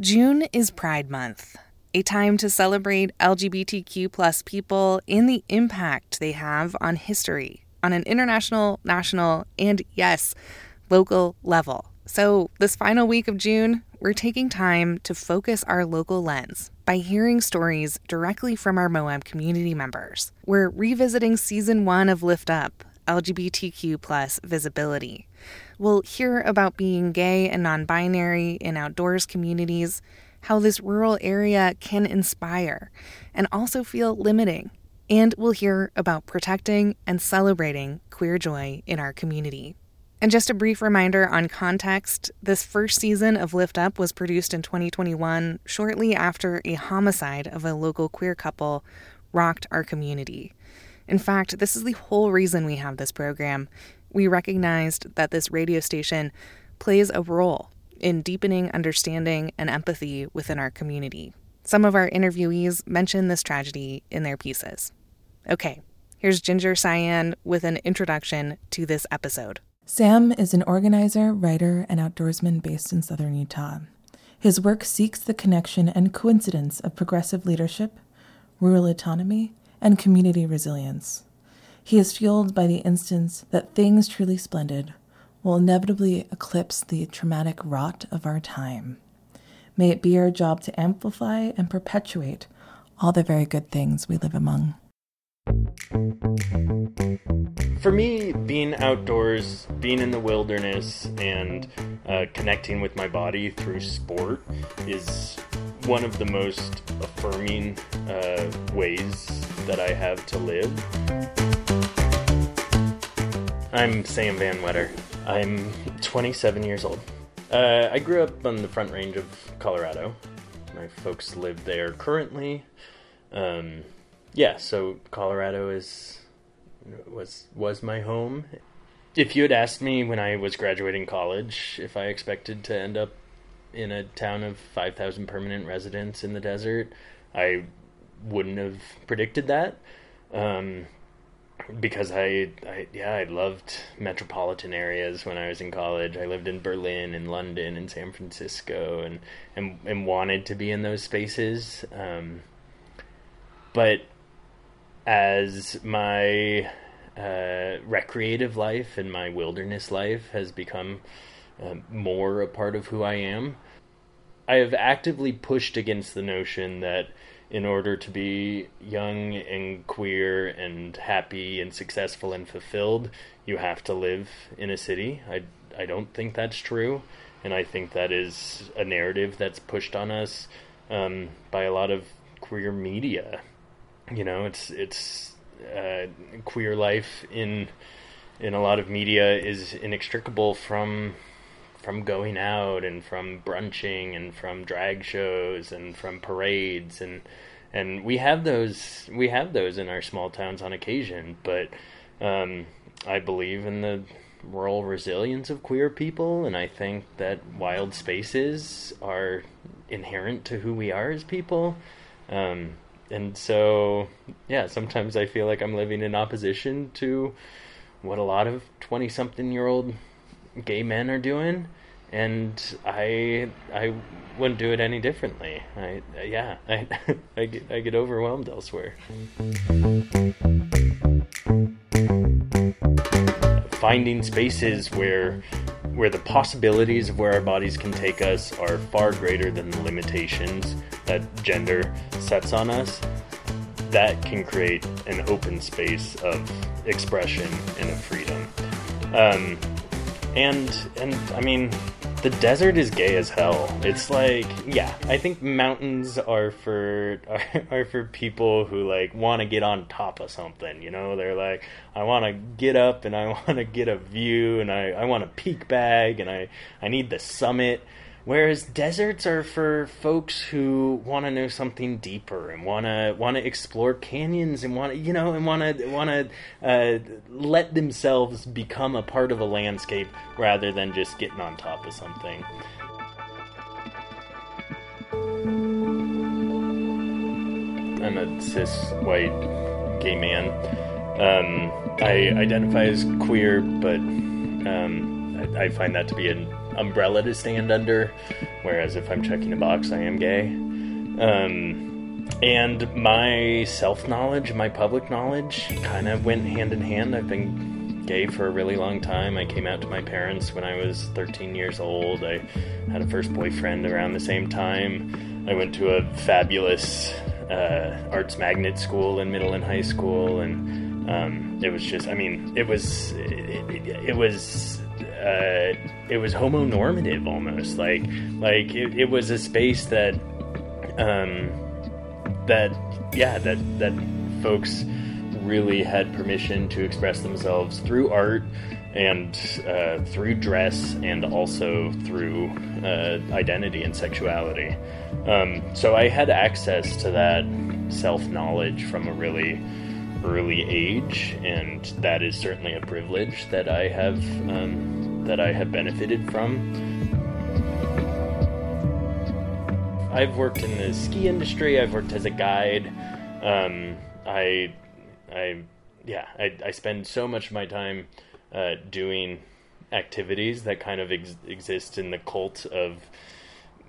June is Pride Month, a time to celebrate LGBTQ plus people and the impact they have on history on an international, national, and yes, local level. So, this final week of June, we're taking time to focus our local lens by hearing stories directly from our Moab community members. We're revisiting season one of Lift Up, LGBTQ plus visibility. We'll hear about being gay and non binary in outdoors communities, how this rural area can inspire and also feel limiting. And we'll hear about protecting and celebrating queer joy in our community. And just a brief reminder on context this first season of Lift Up was produced in 2021, shortly after a homicide of a local queer couple rocked our community. In fact, this is the whole reason we have this program. We recognized that this radio station plays a role in deepening understanding and empathy within our community. Some of our interviewees mention this tragedy in their pieces. Okay, here's Ginger Cyan with an introduction to this episode. Sam is an organizer, writer, and outdoorsman based in southern Utah. His work seeks the connection and coincidence of progressive leadership, rural autonomy, and community resilience. He is fueled by the instance that things truly splendid will inevitably eclipse the traumatic rot of our time. May it be our job to amplify and perpetuate all the very good things we live among. For me, being outdoors, being in the wilderness, and uh, connecting with my body through sport is one of the most affirming uh, ways that I have to live. I'm Sam Van Wetter. I'm 27 years old. Uh, I grew up on the Front Range of Colorado. My folks live there currently. Um, yeah, so Colorado is was was my home. If you had asked me when I was graduating college if I expected to end up in a town of 5,000 permanent residents in the desert, I wouldn't have predicted that. Um, because I, I, yeah, I loved metropolitan areas when I was in college. I lived in Berlin and London and San Francisco and, and, and wanted to be in those spaces. Um, but as my uh, recreative life and my wilderness life has become uh, more a part of who I am, I have actively pushed against the notion that in order to be young and queer and happy and successful and fulfilled, you have to live in a city. I, I don't think that's true. And I think that is a narrative that's pushed on us um, by a lot of queer media you know, it's it's uh, queer life in in a lot of media is inextricable from from going out and from brunching and from drag shows and from parades and and we have those we have those in our small towns on occasion but um, I believe in the rural resilience of queer people and I think that wild spaces are inherent to who we are as people. Um, and so yeah sometimes i feel like i'm living in opposition to what a lot of 20 something year old gay men are doing and i i wouldn't do it any differently. I yeah i i get, I get overwhelmed elsewhere. Finding spaces where where the possibilities of where our bodies can take us are far greater than the limitations that gender sets on us, that can create an open space of expression and of freedom. Um, and and I mean, the desert is gay as hell. It's like, yeah, I think mountains are for are, are for people who like want to get on top of something. You know, they're like, I want to get up and I want to get a view and I I want a peak bag and I I need the summit. Whereas deserts are for folks who want to know something deeper and want to want to explore canyons and want you know and want to want to uh, let themselves become a part of a landscape rather than just getting on top of something. I'm a cis white gay man. Um, I identify as queer, but um, I, I find that to be an umbrella to stand under. whereas if I'm checking a box, I am gay. Um, and my self knowledge, my public knowledge, kind of went hand in hand. I've been gay for a really long time. I came out to my parents when I was 13 years old. I had a first boyfriend around the same time. I went to a fabulous uh, arts magnet school in middle and high school, and um, it was just, I mean, it was, it, it, it was. Uh, it was homo normative almost like like it, it was a space that um, that yeah that that folks really had permission to express themselves through art and uh, through dress and also through uh, identity and sexuality. Um, so I had access to that self knowledge from a really early age, and that is certainly a privilege that I have um, that I have benefited from. I've worked in the ski industry. I've worked as a guide. Um, I, I, yeah, I, I spend so much of my time uh, doing activities that kind of ex- exist in the cult of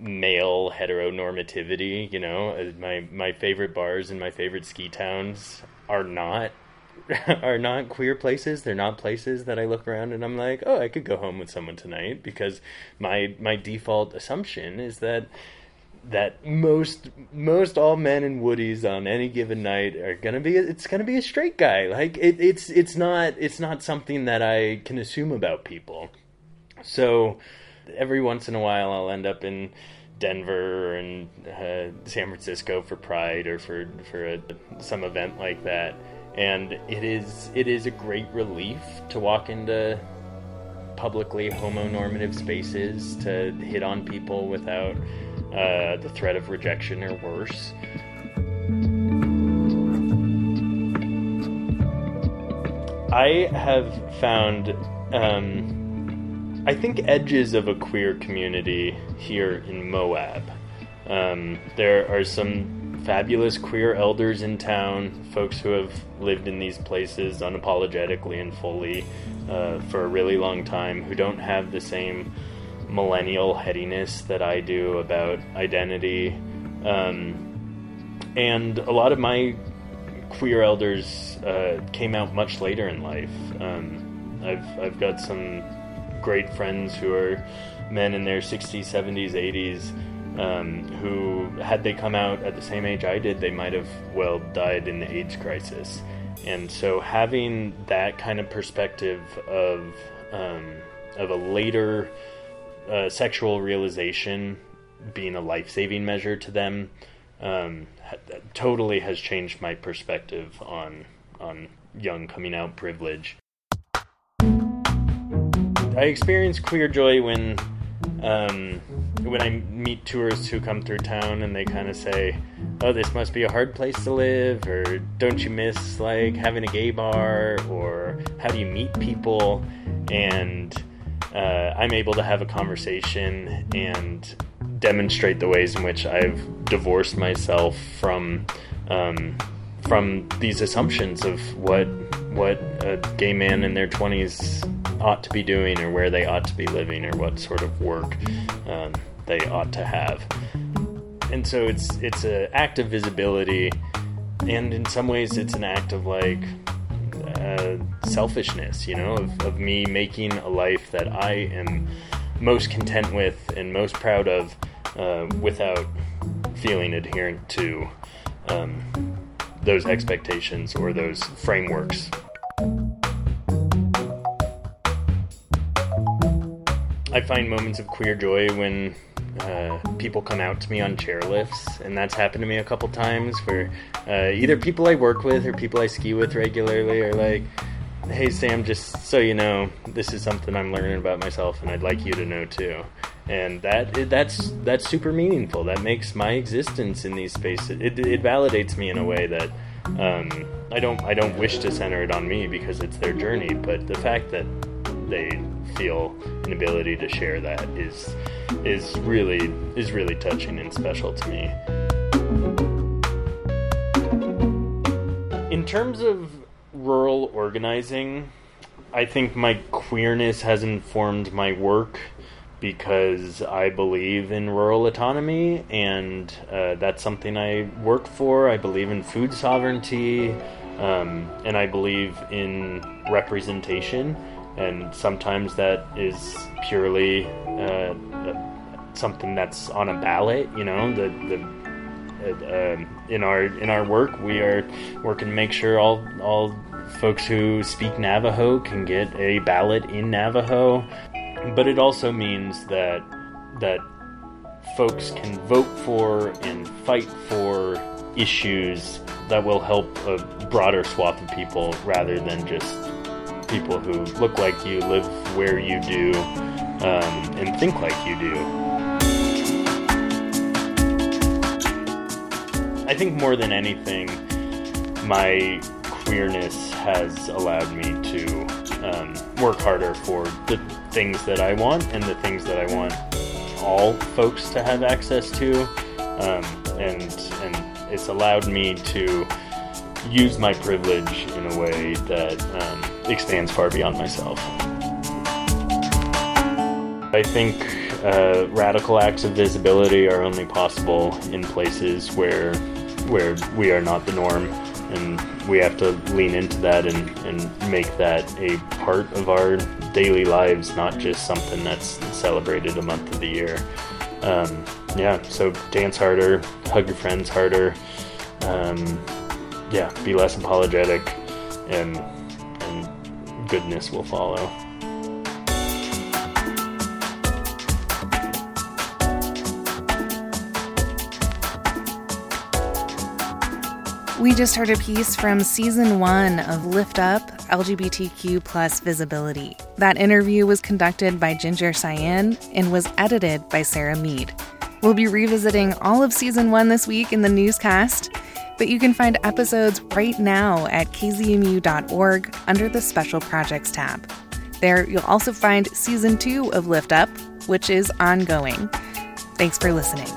male heteronormativity. You know, uh, my my favorite bars and my favorite ski towns are not are not queer places. They're not places that I look around and I'm like, oh, I could go home with someone tonight because my my default assumption is that that most most all men and woodies on any given night are gonna be it's gonna be a straight guy like it, it's it's not it's not something that i can assume about people so every once in a while i'll end up in denver and uh, san francisco for pride or for for a, some event like that and it is it is a great relief to walk into publicly homonormative spaces to hit on people without uh, the threat of rejection or worse. I have found, um, I think, edges of a queer community here in Moab. Um, there are some fabulous queer elders in town, folks who have lived in these places unapologetically and fully uh, for a really long time, who don't have the same millennial headiness that I do about identity. Um, and a lot of my queer elders uh, came out much later in life. Um, I've, I've got some great friends who are men in their 60s, 70s, 80s. Um, who, had they come out at the same age I did, they might have well died in the AIDS crisis. And so, having that kind of perspective of um, of a later uh, sexual realization being a life saving measure to them um, totally has changed my perspective on on young coming out privilege. I experience queer joy when um, when I meet tourists who come through town and they kind of say, "Oh, this must be a hard place to live," or "Don't you miss like having a gay bar?" or "How do you meet people?" and uh, I'm able to have a conversation and demonstrate the ways in which I've divorced myself from um, from these assumptions of what what a gay man in their 20s ought to be doing or where they ought to be living or what sort of work um, they ought to have. And so it's it's an act of visibility, and in some ways it's an act of like uh, selfishness, you know, of, of me making a life that I am most content with and most proud of uh, without feeling adherent to um, those expectations or those frameworks. I find moments of queer joy when uh, people come out to me on chairlifts, and that's happened to me a couple times where uh, either people I work with or people I ski with regularly are like, "Hey Sam, just so you know, this is something I'm learning about myself, and I'd like you to know too." And that that's that's super meaningful. That makes my existence in these spaces. It, it validates me in a way that um, I don't I don't wish to center it on me because it's their journey. But the fact that they feel an ability to share that is is really is really touching and special to me. In terms of rural organizing, I think my queerness has informed my work because I believe in rural autonomy, and uh, that's something I work for. I believe in food sovereignty, um, and I believe in representation. And sometimes that is purely uh, something that's on a ballot. You know, the the uh, in our in our work, we are working to make sure all all folks who speak Navajo can get a ballot in Navajo but it also means that that folks can vote for and fight for issues that will help a broader swath of people rather than just people who look like you, live where you do, um, and think like you do. I think more than anything, my queerness has allowed me to um, work harder for the things that I want and the things that I want all folks to have access to, um, and and it's allowed me to use my privilege in a way that um, expands far beyond myself. I think uh, radical acts of visibility are only possible in places where where we are not the norm and we have to lean into that and, and make that a part of our daily lives, not just something that's celebrated a month of the year. Um, yeah, so dance harder, hug your friends harder, um, yeah, be less apologetic, and and goodness will follow. We just heard a piece from season one of Lift Up LGBTQ plus Visibility. That interview was conducted by Ginger Cyan and was edited by Sarah Mead. We'll be revisiting all of season one this week in the newscast, but you can find episodes right now at kzmu.org under the Special Projects tab. There, you'll also find season two of Lift Up, which is ongoing. Thanks for listening.